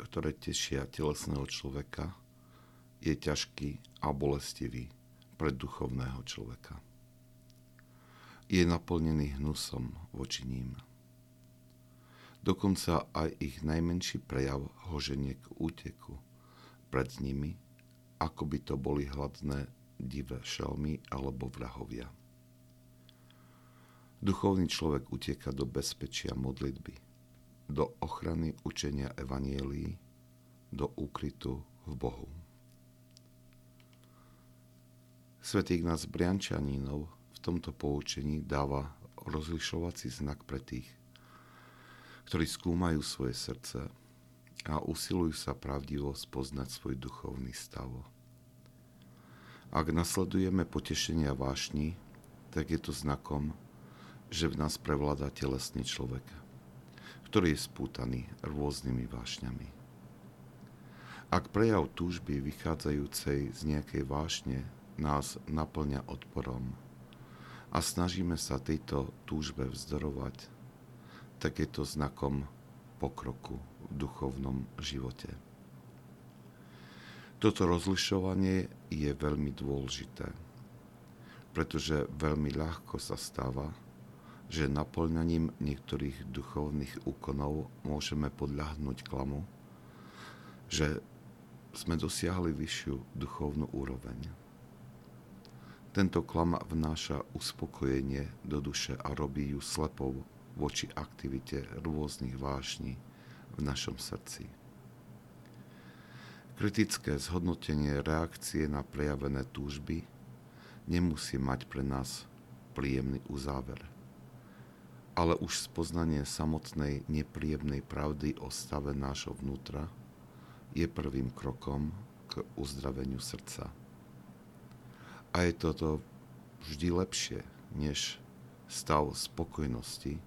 ktoré tešia telesného človeka, je ťažký a bolestivý pre duchovného človeka. Je naplnený hnusom voči ním. Dokonca aj ich najmenší prejav hoženie k úteku pred nimi, ako by to boli hladné divé šelmy alebo vrahovia. Duchovný človek utieka do bezpečia modlitby – do ochrany učenia Evanielii, do úkrytu v Bohu. Svetý Ignác Briančanínov v tomto poučení dáva rozlišovací znak pre tých, ktorí skúmajú svoje srdce a usilujú sa pravdivo spoznať svoj duchovný stav. Ak nasledujeme potešenia vášni, tak je to znakom, že v nás prevláda telesný človek – ktorý je spútaný rôznymi vášňami. Ak prejav túžby vychádzajúcej z nejakej vášne nás naplňa odporom a snažíme sa tejto túžbe vzdorovať, tak je to znakom pokroku v duchovnom živote. Toto rozlišovanie je veľmi dôležité, pretože veľmi ľahko sa stáva, že naplňaním niektorých duchovných úkonov môžeme podľahnúť klamu, že sme dosiahli vyššiu duchovnú úroveň. Tento klam vnáša uspokojenie do duše a robí ju slepou voči aktivite rôznych vášní v našom srdci. Kritické zhodnotenie reakcie na prejavené túžby nemusí mať pre nás príjemný uzáver ale už spoznanie samotnej nepríjemnej pravdy o stave nášho vnútra je prvým krokom k uzdraveniu srdca. A je toto vždy lepšie než stav spokojnosti,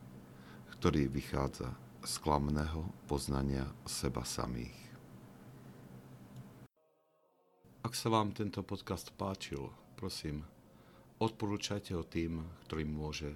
ktorý vychádza z klamného poznania seba samých. Ak sa vám tento podcast páčil, prosím, odporúčajte ho tým, ktorým môže